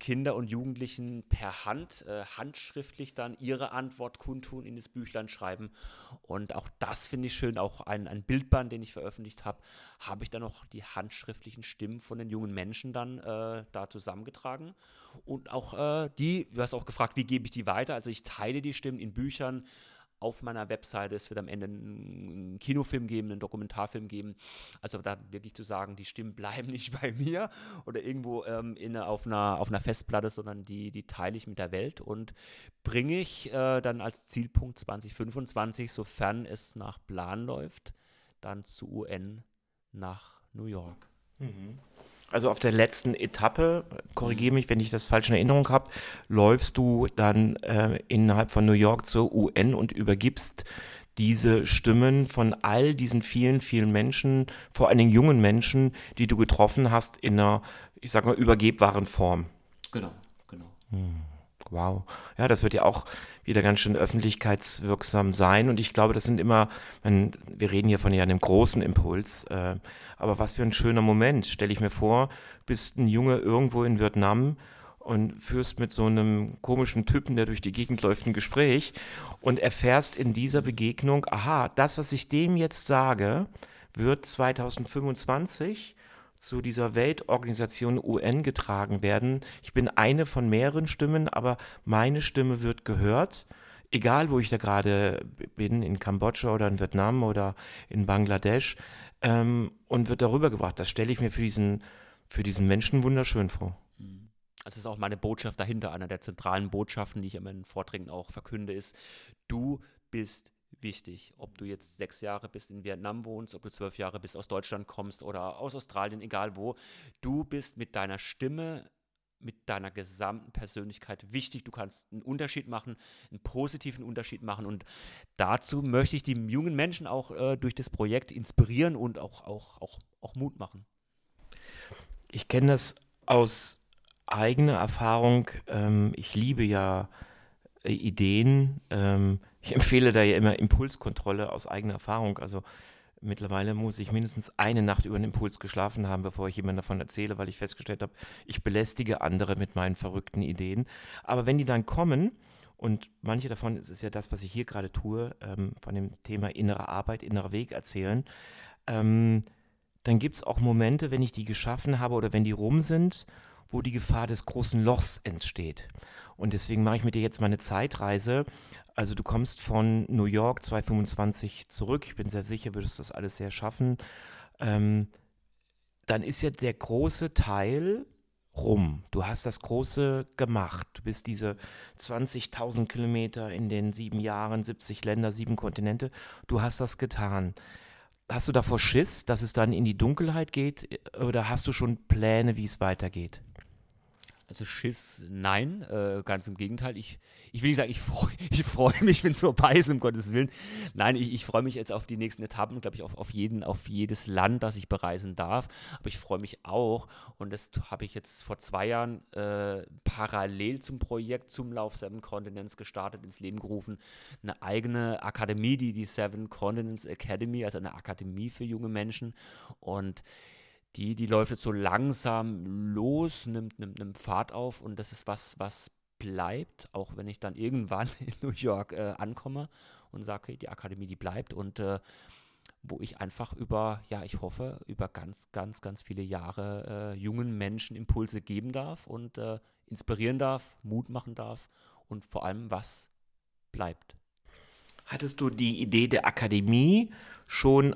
Speaker 3: Kinder und Jugendlichen per Hand, äh, handschriftlich dann ihre Antwort kundtun, in das Büchlein schreiben. Und auch das finde ich schön, auch ein, ein Bildband, den ich veröffentlicht habe, habe ich dann noch die handschriftlichen Stimmen von den jungen Menschen dann äh, da zusammengetragen. Und auch äh, die, du hast auch gefragt, wie gebe ich die weiter? Also ich teile die Stimmen in Büchern, auf meiner Webseite. Es wird am Ende einen Kinofilm geben, einen Dokumentarfilm geben. Also da wirklich zu sagen, die Stimmen bleiben [LAUGHS] nicht bei mir oder irgendwo ähm, in, auf, einer, auf einer Festplatte, sondern die, die teile ich mit der Welt und bringe ich äh, dann als Zielpunkt 2025, sofern es nach Plan läuft, dann zu UN nach New York.
Speaker 2: Mhm. Also auf der letzten Etappe, korrigiere mich, wenn ich das falsch in Erinnerung habe, läufst du dann äh, innerhalb von New York zur UN und übergibst diese Stimmen von all diesen vielen, vielen Menschen, vor allen Dingen jungen Menschen, die du getroffen hast, in einer, ich sag mal, übergebbaren Form.
Speaker 3: Genau, genau.
Speaker 2: Hm. Wow. Ja, das wird ja auch wieder ganz schön öffentlichkeitswirksam sein. Und ich glaube, das sind immer, wir reden hier von ja einem großen Impuls, äh, aber was für ein schöner Moment. Stelle ich mir vor, bist ein Junge irgendwo in Vietnam und führst mit so einem komischen Typen, der durch die Gegend läuft, ein Gespräch und erfährst in dieser Begegnung, aha, das, was ich dem jetzt sage, wird 2025 zu dieser Weltorganisation UN getragen werden. Ich bin eine von mehreren Stimmen, aber meine Stimme wird gehört, egal wo ich da gerade bin, in Kambodscha oder in Vietnam oder in Bangladesch, ähm, und wird darüber gebracht. Das stelle ich mir für diesen, für diesen Menschen wunderschön vor.
Speaker 3: Mhm. Also ist auch meine Botschaft dahinter, einer der zentralen Botschaften, die ich in meinen Vorträgen auch verkünde, ist, du bist wichtig. Ob du jetzt sechs Jahre bist in Vietnam wohnst, ob du zwölf Jahre bist aus Deutschland kommst oder aus Australien, egal wo, du bist mit deiner Stimme, mit deiner gesamten Persönlichkeit wichtig. Du kannst einen Unterschied machen, einen positiven Unterschied machen. Und dazu möchte ich die jungen Menschen auch äh, durch das Projekt inspirieren und auch, auch, auch, auch Mut machen.
Speaker 2: Ich kenne das aus eigener Erfahrung. Ähm, ich liebe ja äh, Ideen. Ähm, ich empfehle da ja immer Impulskontrolle aus eigener Erfahrung. Also mittlerweile muss ich mindestens eine Nacht über einen Impuls geschlafen haben, bevor ich jemandem davon erzähle, weil ich festgestellt habe, ich belästige andere mit meinen verrückten Ideen. Aber wenn die dann kommen, und manche davon ist es ja das, was ich hier gerade tue, ähm, von dem Thema innere Arbeit, innerer Weg erzählen, ähm, dann gibt es auch Momente, wenn ich die geschaffen habe oder wenn die rum sind wo die Gefahr des großen Lochs entsteht. Und deswegen mache ich mit dir jetzt mal eine Zeitreise. Also du kommst von New York 225 zurück. Ich bin sehr sicher, würdest das alles sehr schaffen. Ähm, dann ist ja der große Teil rum. Du hast das Große gemacht. Du bist diese 20.000 Kilometer in den sieben Jahren, 70 Länder, sieben Kontinente. Du hast das getan. Hast du davor Schiss, dass es dann in die Dunkelheit geht? Oder hast du schon Pläne, wie es weitergeht?
Speaker 3: Also Schiss, nein, äh, ganz im Gegenteil. Ich, ich will nicht sagen, ich freue [LAUGHS] ich freu mich, wenn es vorbei ist, um Gottes Willen. Nein, ich, ich freue mich jetzt auf die nächsten Etappen, glaube ich, auf, auf, jeden, auf jedes Land, das ich bereisen darf. Aber ich freue mich auch, und das habe ich jetzt vor zwei Jahren äh, parallel zum Projekt zum Lauf Seven Continents gestartet, ins Leben gerufen. Eine eigene Akademie, die die Seven Continents Academy, also eine Akademie für junge Menschen. Und die, die läuft jetzt so langsam los, nimmt, nimmt, nimmt Fahrt auf und das ist was, was bleibt, auch wenn ich dann irgendwann [LAUGHS] in New York äh, ankomme und sage, okay, die Akademie, die bleibt und äh, wo ich einfach über, ja, ich hoffe, über ganz, ganz, ganz viele Jahre äh, jungen Menschen Impulse geben darf und äh, inspirieren darf, Mut machen darf und vor allem, was bleibt.
Speaker 2: Hattest du die Idee der Akademie schon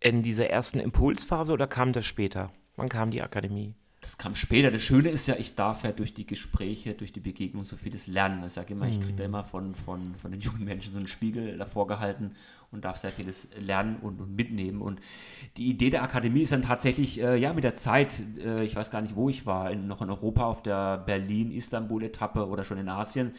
Speaker 2: in dieser ersten Impulsphase oder kam das später? Wann kam die Akademie?
Speaker 3: Das kam später. Das Schöne ist ja, ich darf ja durch die Gespräche, durch die Begegnung so vieles lernen. Ich sage immer, ich kriege da mhm. immer von, von, von den [LAUGHS] jungen Menschen so einen Spiegel davor gehalten und darf sehr vieles lernen und, und mitnehmen. Und die Idee der Akademie ist dann tatsächlich, äh, ja, mit der Zeit, äh, ich weiß gar nicht, wo ich war, in, noch in Europa auf der Berlin-Istanbul-Etappe oder schon in Asien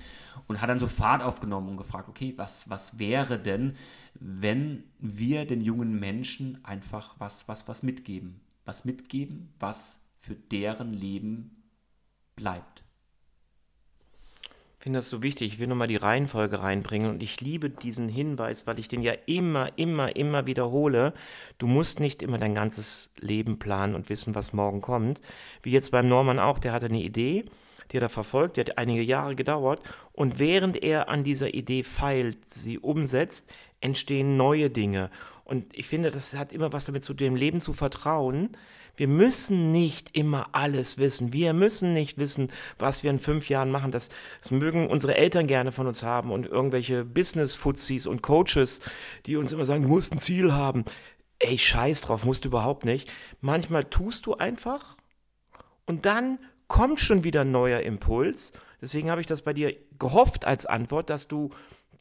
Speaker 3: und hat dann so Fahrt aufgenommen und gefragt, okay, was, was wäre denn, wenn wir den jungen Menschen einfach was, was, was mitgeben? Was mitgeben, was für deren Leben bleibt.
Speaker 2: Ich finde das so wichtig. Ich will nochmal die Reihenfolge reinbringen und ich liebe diesen Hinweis, weil ich den ja immer, immer, immer wiederhole. Du musst nicht immer dein ganzes Leben planen und wissen, was morgen kommt. Wie jetzt beim Norman auch, der hatte eine Idee die hat er verfolgt, die hat einige Jahre gedauert. Und während er an dieser Idee feilt, sie umsetzt, entstehen neue Dinge. Und ich finde, das hat immer was damit zu dem Leben zu vertrauen. Wir müssen nicht immer alles wissen. Wir müssen nicht wissen, was wir in fünf Jahren machen. Das, das mögen unsere Eltern gerne von uns haben und irgendwelche Business-Fuzis und Coaches, die uns immer sagen, du musst ein Ziel haben. Ey, scheiß drauf, musst du überhaupt nicht. Manchmal tust du einfach und dann kommt schon wieder ein neuer Impuls. Deswegen habe ich das bei dir gehofft als Antwort, dass du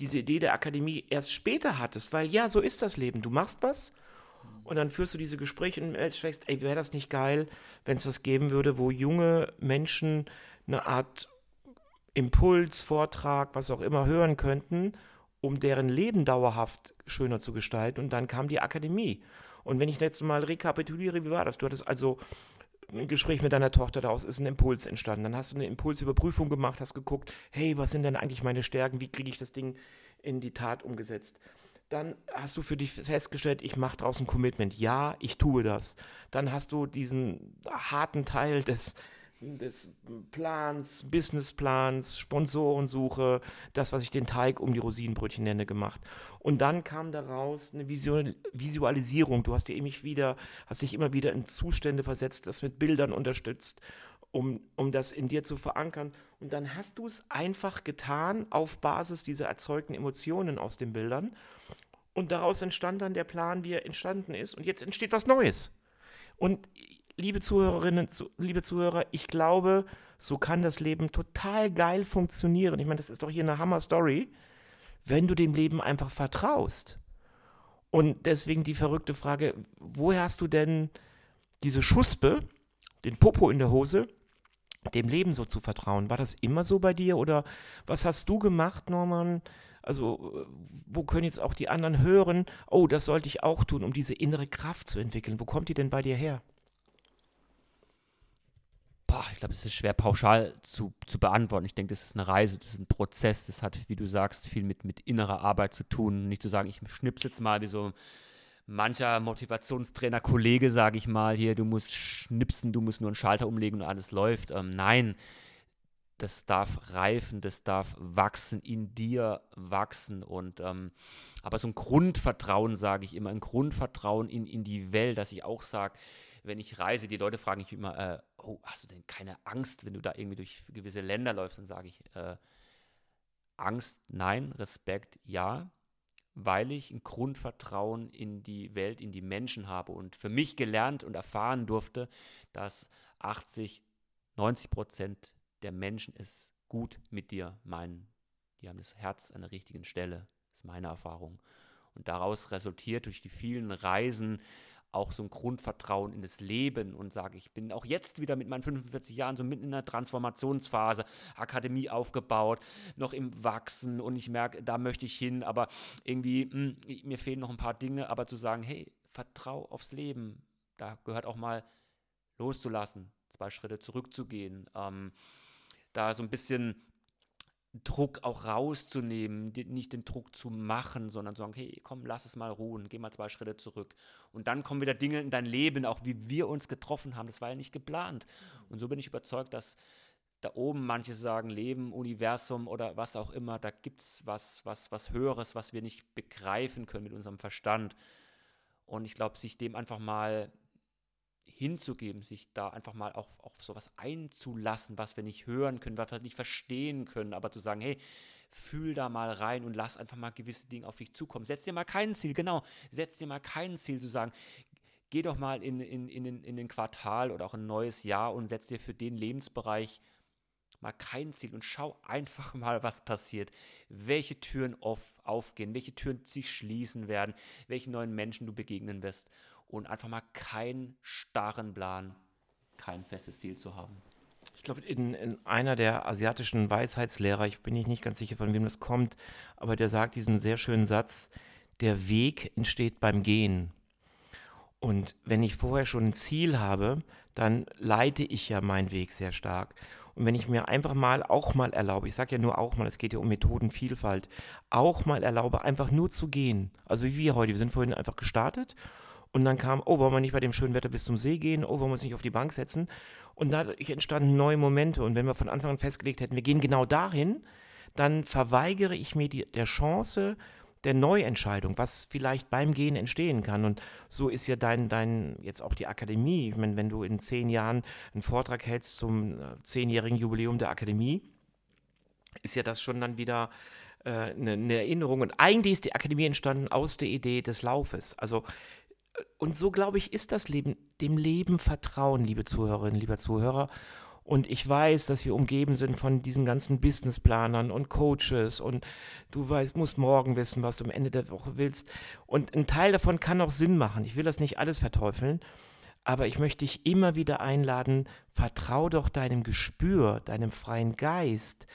Speaker 2: diese Idee der Akademie erst später hattest, weil ja, so ist das Leben. Du machst was und dann führst du diese Gespräche und stellst, ey, wäre das nicht geil, wenn es was geben würde, wo junge Menschen eine Art Impuls, Vortrag, was auch immer hören könnten, um deren Leben dauerhaft schöner zu gestalten. Und dann kam die Akademie. Und wenn ich jetzt mal rekapituliere, wie war das? Du hattest also ein Gespräch mit deiner Tochter, daraus ist ein Impuls entstanden. Dann hast du eine Impulsüberprüfung gemacht, hast geguckt, hey, was sind denn eigentlich meine Stärken? Wie kriege ich das Ding in die Tat umgesetzt? Dann hast du für dich festgestellt, ich mache daraus ein Commitment. Ja, ich tue das. Dann hast du diesen harten Teil des des Plans, Businessplans, Sponsorensuche, das, was ich den Teig um die Rosinenbrötchen nenne, gemacht. Und dann kam daraus eine Visualisierung. Du hast dir immer wieder, hast dich immer wieder in Zustände versetzt, das mit Bildern unterstützt, um, um das in dir zu verankern. Und dann hast du es einfach getan auf Basis dieser erzeugten Emotionen aus den Bildern. Und daraus entstand dann der Plan, wie er entstanden ist. Und jetzt entsteht was Neues. Und liebe Zuhörerinnen, liebe Zuhörer, ich glaube, so kann das Leben total geil funktionieren. Ich meine, das ist doch hier eine Hammer-Story, wenn du dem Leben einfach vertraust. Und deswegen die verrückte Frage, woher hast du denn diese Schuspe, den Popo in der Hose, dem Leben so zu vertrauen? War das immer so bei dir oder was hast du gemacht, Norman? Also, wo können jetzt auch die anderen hören, oh, das sollte ich auch tun, um diese innere Kraft zu entwickeln? Wo kommt die denn bei dir her?
Speaker 3: Boah, ich glaube, es ist schwer pauschal zu, zu beantworten. Ich denke, das ist eine Reise, das ist ein Prozess, das hat, wie du sagst, viel mit, mit innerer Arbeit zu tun. Nicht zu sagen, ich schnipse jetzt mal wie so mancher Motivationstrainer, Kollege, sage ich mal, hier, du musst schnipsen, du musst nur einen Schalter umlegen und alles läuft. Ähm, nein, das darf reifen, das darf wachsen, in dir wachsen. Und ähm, aber so ein Grundvertrauen, sage ich immer, ein Grundvertrauen in, in die Welt, dass ich auch sage, wenn ich reise, die Leute fragen mich immer, äh, oh, hast du denn keine Angst, wenn du da irgendwie durch gewisse Länder läufst? Dann sage ich, äh, Angst, nein, Respekt, ja, weil ich ein Grundvertrauen in die Welt, in die Menschen habe und für mich gelernt und erfahren durfte, dass 80, 90 Prozent der Menschen es gut mit dir meinen. Die haben das Herz an der richtigen Stelle, ist meine Erfahrung. Und daraus resultiert durch die vielen Reisen, auch so ein Grundvertrauen in das Leben und sage, ich bin auch jetzt wieder mit meinen 45 Jahren so mitten in einer Transformationsphase, Akademie aufgebaut, noch im Wachsen und ich merke, da möchte ich hin, aber irgendwie, mh, hm, mir fehlen noch ein paar Dinge, aber zu sagen, hey, vertrau aufs Leben, da gehört auch mal loszulassen, zwei Schritte zurückzugehen, ähm, da so ein bisschen Druck auch rauszunehmen, nicht den Druck zu machen, sondern zu sagen, hey, komm, lass es mal ruhen, geh mal zwei Schritte zurück. Und dann kommen wieder Dinge in dein Leben, auch wie wir uns getroffen haben. Das war ja nicht geplant. Und so bin ich überzeugt, dass da oben manche sagen, Leben, Universum oder was auch immer, da gibt es was, was, was Höheres, was wir nicht begreifen können mit unserem Verstand. Und ich glaube, sich dem einfach mal hinzugeben, sich da einfach mal auch auf sowas einzulassen, was wir nicht hören können, was wir nicht verstehen können, aber zu sagen, hey, fühl da mal rein und lass einfach mal gewisse Dinge auf dich zukommen. Setz dir mal kein Ziel, genau, setz dir mal kein Ziel zu sagen, geh doch mal in, in, in, in, in den Quartal oder auch ein neues Jahr und setz dir für den Lebensbereich mal kein Ziel und schau einfach mal, was passiert. Welche Türen auf, aufgehen, welche Türen sich schließen werden, welchen neuen Menschen du begegnen wirst und einfach mal keinen starren Plan, kein festes Ziel zu haben.
Speaker 2: Ich glaube, in, in, einer der asiatischen Weisheitslehrer, ich bin nicht ganz sicher, von wem das kommt, aber der sagt diesen sehr schönen Satz, der Weg entsteht beim Gehen. Und wenn ich vorher schon ein Ziel habe, dann leite ich ja meinen Weg sehr stark. Und wenn ich mir einfach mal auch mal erlaube, ich sage ja nur auch mal, es geht ja um Methodenvielfalt, auch mal erlaube, einfach nur zu gehen. Also wie wir heute, wir sind vorhin einfach gestartet Und dann kam, oh, wollen wir nicht bei dem schönen Wetter bis zum See gehen? Oh, wollen wir uns nicht auf die Bank setzen? Und dadurch entstanden neue Momente. Und wenn wir von Anfang an festgelegt hätten, wir gehen genau dahin, dann verweigere ich mir die, der Chance der Neuentscheidung, was vielleicht beim Gehen entstehen kann. Und so ist ja dein, dein jetzt auch die Akademie. Ich meine, wenn du in zehn Jahren einen Vortrag hältst zum äh, zehnjährigen Jubiläum der Akademie, ist ja das schon dann wieder äh, eine, eine Erinnerung. Und eigentlich ist die Akademie entstanden aus der Idee des Laufes. Also und so glaube ich, ist das Leben, dem Leben vertrauen, liebe Zuhörerinnen, lieber Zuhörer. Und ich weiß, dass wir umgeben sind von diesen ganzen Businessplanern und Coaches und du weißt, musst morgen wissen, was du am Ende der Woche willst. Und ein Teil davon kann auch Sinn machen. Ich will das nicht alles verteufeln, aber ich möchte dich immer wieder einladen, vertrau doch deinem Gespür, deinem freien Geist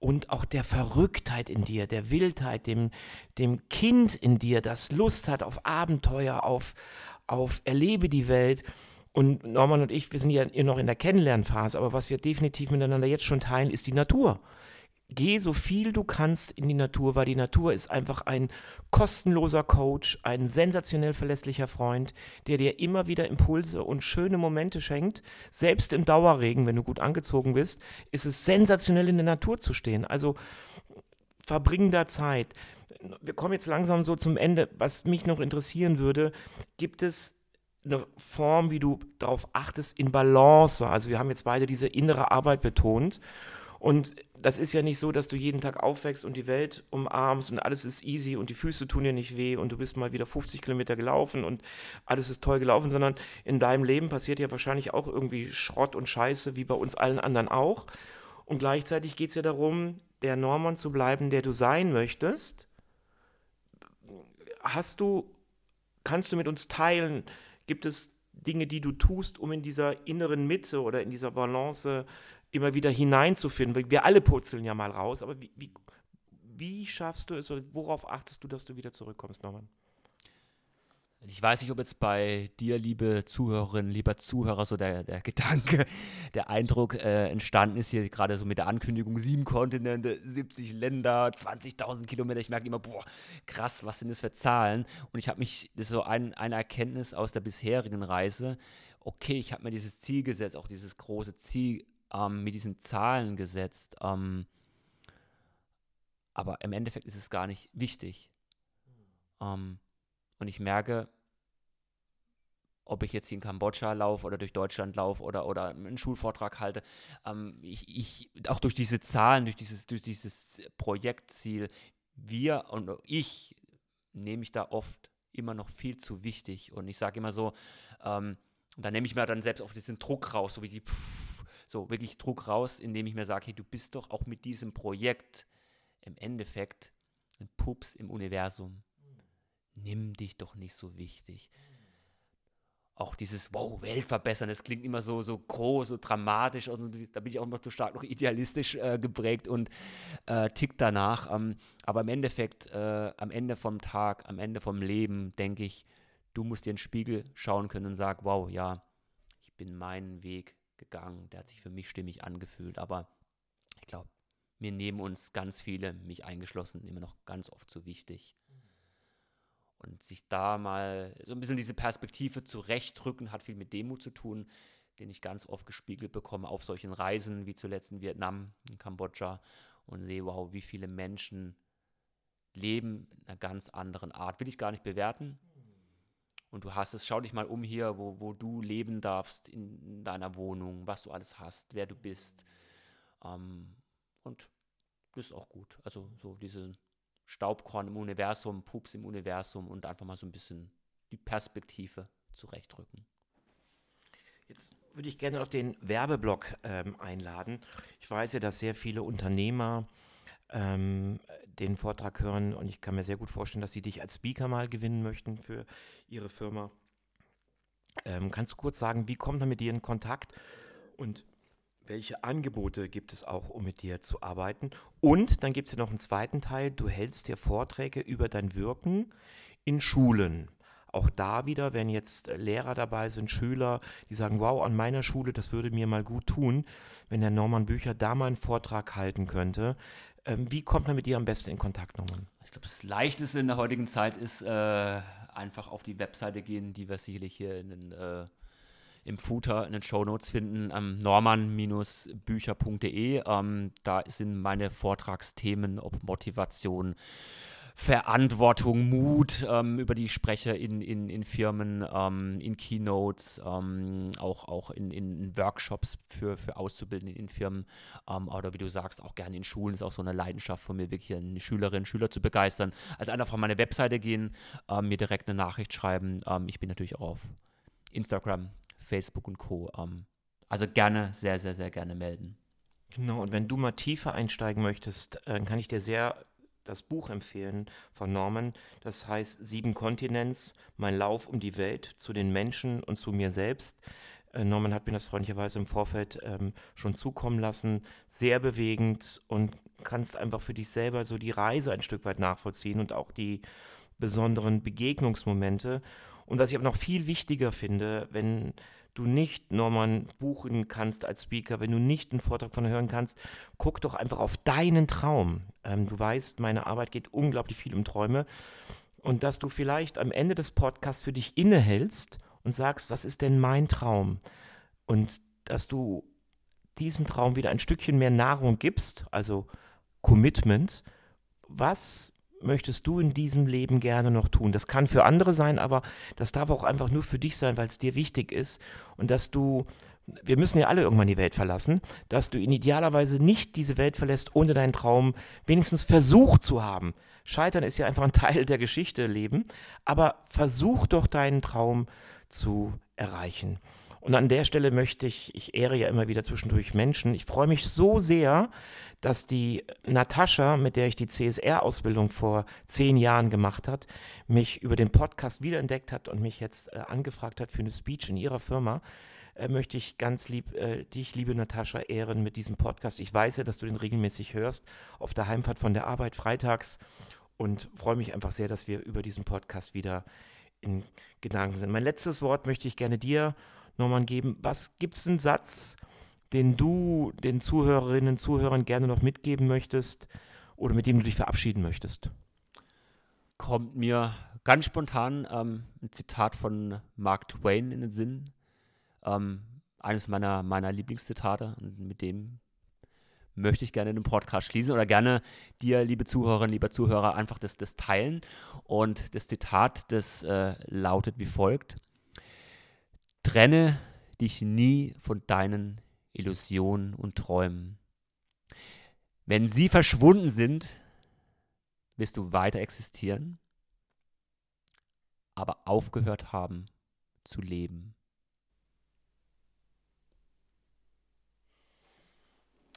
Speaker 2: und auch der Verrücktheit in dir, der Wildheit, dem, dem Kind in dir, das Lust hat auf Abenteuer, auf, auf Erlebe die Welt. Und Norman und ich, wir sind ja noch in der Kennenlernphase, aber was wir definitiv miteinander jetzt schon teilen, ist die Natur geh so viel du kannst in die Natur, weil die Natur ist einfach ein kostenloser Coach, ein sensationell verlässlicher Freund, der dir immer wieder Impulse und schöne Momente schenkt. Selbst im Dauerregen, wenn du gut angezogen bist, ist es sensationell in der Natur zu stehen. Also verbring da Zeit. Wir kommen jetzt langsam so zum Ende. Was mich noch interessieren würde, gibt es eine Form, wie du darauf achtest, in Balance. Also wir haben jetzt beide diese innere Arbeit betont. Und das ist ja nicht so, dass du jeden Tag aufwächst und die Welt umarmst und alles ist easy und die Füße tun dir nicht weh und du bist mal wieder 50 Kilometer gelaufen und alles ist toll gelaufen, sondern in deinem Leben passiert ja wahrscheinlich auch irgendwie Schrott und Scheiße, wie bei uns allen anderen auch. Und gleichzeitig geht es ja darum, der Norman zu bleiben, der du sein möchtest. Hast du, kannst du mit uns teilen, gibt es Dinge, die du tust, um in dieser inneren Mitte oder in dieser Balance immer wieder hineinzufinden. Wir alle purzeln ja mal raus, aber wie, wie, wie schaffst du es oder worauf achtest du, dass du wieder zurückkommst, Norman?
Speaker 3: Ich weiß nicht, ob jetzt bei dir, liebe Zuhörerinnen, lieber Zuhörer, so der, der Gedanke, [LAUGHS] der Eindruck äh, entstanden ist hier gerade so mit der Ankündigung, sieben Kontinente, 70 Länder, 20.000 Kilometer. Ich merke immer, boah, krass, was sind das für Zahlen? Und ich habe mich, das ist so ein, eine Erkenntnis aus der bisherigen Reise, okay, ich habe mir dieses Ziel gesetzt, auch dieses große Ziel ähm, mit diesen Zahlen gesetzt. Ähm, aber im Endeffekt ist es gar nicht wichtig. Ähm, und ich merke, ob ich jetzt hier in Kambodscha laufe oder durch Deutschland laufe oder, oder einen Schulvortrag halte, ähm, ich, ich, auch durch diese Zahlen, durch dieses, durch dieses Projektziel, wir und ich nehme ich da oft immer noch viel zu wichtig. Und ich sage immer so, ähm, da nehme ich mir dann selbst auf diesen Druck raus, so wie die Pff, so wirklich Druck raus, indem ich mir sage, hey, du bist doch auch mit diesem Projekt im Endeffekt ein Pups im Universum. Nimm dich doch nicht so wichtig. Auch dieses Wow, Welt verbessern, das klingt immer so, so groß, so dramatisch. Und da bin ich auch noch zu stark noch idealistisch äh, geprägt und äh, tickt danach. Ähm, aber im Endeffekt, äh, am Ende vom Tag, am Ende vom Leben, denke ich, du musst dir in den Spiegel schauen können und sagen, wow, ja, ich bin meinen Weg gegangen. Der hat sich für mich stimmig angefühlt. Aber ich glaube, mir nehmen uns ganz viele, mich eingeschlossen, immer noch ganz oft zu wichtig. Und sich da mal so ein bisschen diese Perspektive zurechtrücken, hat viel mit Demut zu tun, den ich ganz oft gespiegelt bekomme auf solchen Reisen, wie zuletzt in Vietnam, in Kambodscha, und sehe, wow, wie viele Menschen leben in einer ganz anderen Art. Will ich gar nicht bewerten, und du hast es, schau dich mal um hier, wo, wo du leben darfst in, in deiner Wohnung, was du alles hast, wer du bist. Ähm, und das ist auch gut. Also so diese Staubkorn im Universum, Pups im Universum und einfach mal so ein bisschen die Perspektive zurechtrücken.
Speaker 2: Jetzt würde ich gerne noch den Werbeblock ähm, einladen. Ich weiß ja, dass sehr viele Unternehmer ähm, den Vortrag hören und ich kann mir sehr gut vorstellen, dass sie dich als Speaker mal gewinnen möchten für ihre Firma. Ähm, kannst du kurz sagen, wie kommt man mit dir in Kontakt und welche Angebote gibt es auch, um mit dir zu arbeiten? Und dann gibt es ja noch einen zweiten Teil, du hältst dir Vorträge über dein Wirken in Schulen. Auch da wieder, wenn jetzt Lehrer dabei sind, Schüler, die sagen, wow, an meiner Schule, das würde mir mal gut tun, wenn der Norman Bücher da mal einen Vortrag halten könnte. Ähm, wie kommt man mit dir am besten in Kontakt, Norman?
Speaker 3: Ich glaube, das Leichteste in der heutigen Zeit ist, äh, einfach auf die Webseite gehen, die wir sicherlich hier in den, äh, im Footer, in den Show Notes finden, ähm, norman-bücher.de. Ähm, da sind meine Vortragsthemen, ob Motivation, Verantwortung, Mut, ähm, über die ich spreche in, in, in Firmen, ähm, in Keynotes, ähm, auch, auch in, in Workshops für, für Auszubildende in Firmen ähm, oder wie du sagst, auch gerne in Schulen. Ist auch so eine Leidenschaft von mir, wirklich eine Schülerin, Schüler zu begeistern. Also einfach auf meine Webseite gehen, ähm, mir direkt eine Nachricht schreiben. Ähm, ich bin natürlich auch auf Instagram, Facebook und Co. also gerne, sehr, sehr, sehr gerne melden.
Speaker 2: Genau, und wenn du mal tiefer einsteigen möchtest, äh, kann ich dir sehr das Buch empfehlen von Norman. Das heißt Sieben Kontinents, mein Lauf um die Welt zu den Menschen und zu mir selbst. Äh, Norman hat mir das freundlicherweise im Vorfeld ähm, schon zukommen lassen. Sehr bewegend und kannst einfach für dich selber so die Reise ein Stück weit nachvollziehen und auch die besonderen Begegnungsmomente. Und was ich aber noch viel wichtiger finde, wenn du nicht Norman buchen kannst als Speaker, wenn du nicht einen Vortrag von hören kannst, guck doch einfach auf deinen Traum. Ähm, du weißt, meine Arbeit geht unglaublich viel um Träume. Und dass du vielleicht am Ende des Podcasts für dich innehältst und sagst, was ist denn mein Traum? Und dass du diesem Traum wieder ein Stückchen mehr Nahrung gibst, also Commitment. Was möchtest du in diesem Leben gerne noch tun? Das kann für andere sein, aber das darf auch einfach nur für dich sein, weil es dir wichtig ist und dass du wir müssen ja alle irgendwann die Welt verlassen, dass du in idealerweise nicht diese Welt verlässt, ohne deinen Traum wenigstens versucht zu haben. Scheitern ist ja einfach ein [LAUGHS] Teil der Geschichte, Leben, aber versuch doch deinen Traum zu erreichen. Und an der Stelle möchte ich, ich ehre ja immer wieder zwischendurch Menschen, ich freue mich so sehr, dass die Natascha, mit der ich die CSR-Ausbildung vor zehn Jahren gemacht hat, mich über den Podcast wiederentdeckt hat und mich jetzt äh, angefragt hat für eine Speech in ihrer Firma. Äh, möchte ich ganz lieb äh, dich, liebe Natascha, ehren mit diesem Podcast. Ich weiß ja, dass du den regelmäßig hörst auf der Heimfahrt von der Arbeit freitags und freue mich einfach sehr, dass wir über diesen Podcast wieder in Gedanken sind. Mein letztes Wort möchte ich gerne dir Norman, geben. Was gibt es einen Satz, den du den Zuhörerinnen und Zuhörern gerne noch mitgeben möchtest oder mit dem du dich verabschieden möchtest?
Speaker 3: Kommt mir ganz spontan ähm, ein Zitat von Mark Twain in den Sinn. Ähm, eines meiner, meiner Lieblingszitate und mit dem möchte ich gerne den Podcast schließen oder gerne dir, liebe Zuhörerinnen, lieber Zuhörer, einfach das, das teilen. Und das Zitat, das äh, lautet wie folgt. Trenne dich nie von deinen Illusionen und Träumen. Wenn sie verschwunden sind, wirst du weiter existieren, aber aufgehört haben zu leben.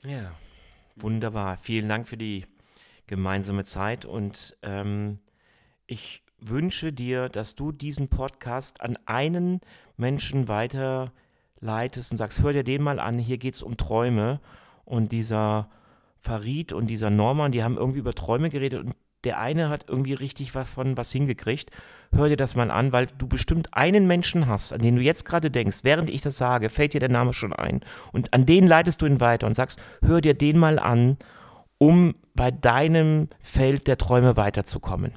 Speaker 2: Ja, wunderbar. Vielen Dank für die gemeinsame Zeit und ähm, ich wünsche dir, dass du diesen Podcast an einen Menschen weiterleitest und sagst, hör dir den mal an, hier geht es um Träume. Und dieser Farid und dieser Norman, die haben irgendwie über Träume geredet und der eine hat irgendwie richtig was von was hingekriegt. Hör dir das mal an, weil du bestimmt einen Menschen hast, an den du jetzt gerade denkst, während ich das sage, fällt dir der Name schon ein. Und an den leitest du ihn weiter und sagst, hör dir den mal an, um bei deinem Feld der Träume weiterzukommen.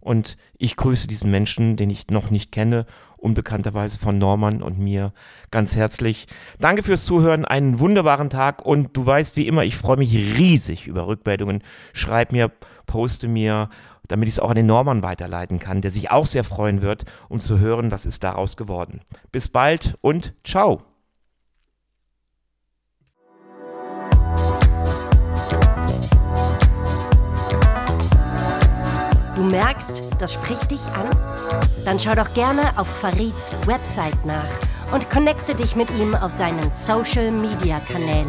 Speaker 2: Und ich grüße diesen Menschen, den ich noch nicht kenne, unbekannterweise von Norman und mir ganz herzlich. Danke fürs Zuhören, einen wunderbaren Tag und du weißt wie immer, ich freue mich riesig über Rückmeldungen. Schreib mir, poste mir, damit ich es auch an den Norman weiterleiten kann, der sich auch sehr freuen wird, um zu hören, was ist daraus geworden. Bis bald und ciao.
Speaker 1: Du merkst, das spricht dich an? Dann schau doch gerne auf Farids Website nach und connecte dich mit ihm auf seinen Social Media Kanälen.